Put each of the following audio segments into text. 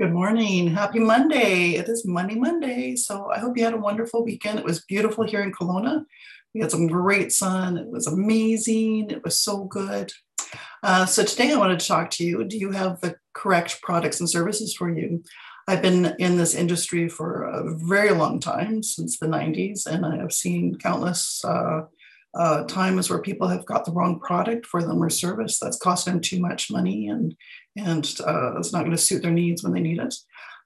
Good morning. Happy Monday. It is Money Monday. So I hope you had a wonderful weekend. It was beautiful here in Kelowna. We had some great sun. It was amazing. It was so good. Uh, so today I wanted to talk to you. Do you have the correct products and services for you? I've been in this industry for a very long time, since the 90s, and I have seen countless uh, uh, times where people have got the wrong product for them or service that's costing them too much money and and uh, it's not going to suit their needs when they need it.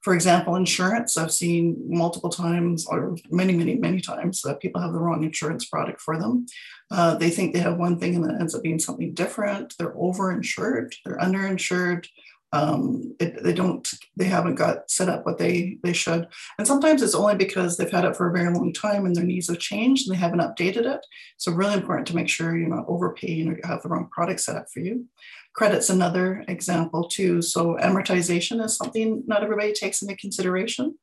For example, insurance, I've seen multiple times or many, many, many times that people have the wrong insurance product for them. Uh, they think they have one thing and it ends up being something different. They're overinsured, they're underinsured, um, it, they don't they haven't got set up what they they should. And sometimes it's only because they've had it for a very long time and their needs have changed and they haven't updated it. So really important to make sure you're not overpaying or you have the wrong product set up for you. Credit's another example too. So amortization is something not everybody takes into consideration.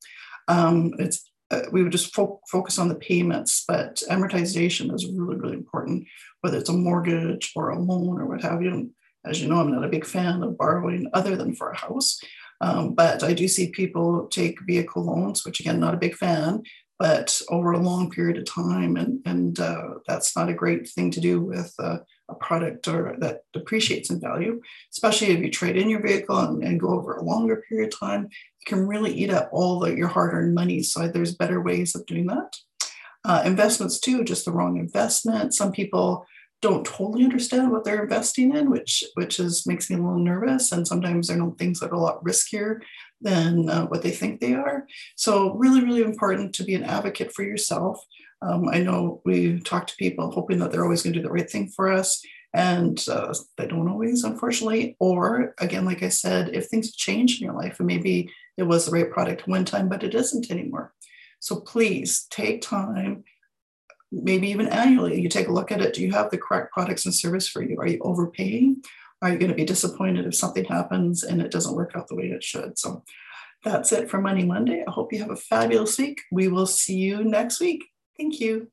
Um, it's uh, we would just fo- focus on the payments, but amortization is really, really important, whether it's a mortgage or a loan or what have you. As you know, I'm not a big fan of borrowing other than for a house. Um, but I do see people take vehicle loans, which again, not a big fan, but over a long period of time. And, and uh, that's not a great thing to do with uh, a product or that depreciates in value, especially if you trade in your vehicle and, and, go over a longer period of time. You can really eat up all the, your hard earned money. So there's better ways of doing that. Uh, investments too, just the wrong investment. Some people don't totally understand what they're investing in, which which is makes me a little nervous. And sometimes they're things that are a lot riskier than uh, what they think they are. So really, really important to be an advocate for yourself. Um, I know we talk to people hoping that they're always going to do the right thing for us, and uh, they don't always, unfortunately. Or again, like I said, if things change in your life and maybe it was the right product one time, but it isn't anymore. So please take time maybe even annually, you take a look at it. Do you have the correct products and service for you? Are you overpaying? Are you going to be disappointed if something happens and it doesn't work out the way it should? So that's it for Money Monday. I hope you have a fabulous week. We will see you next week. Thank you.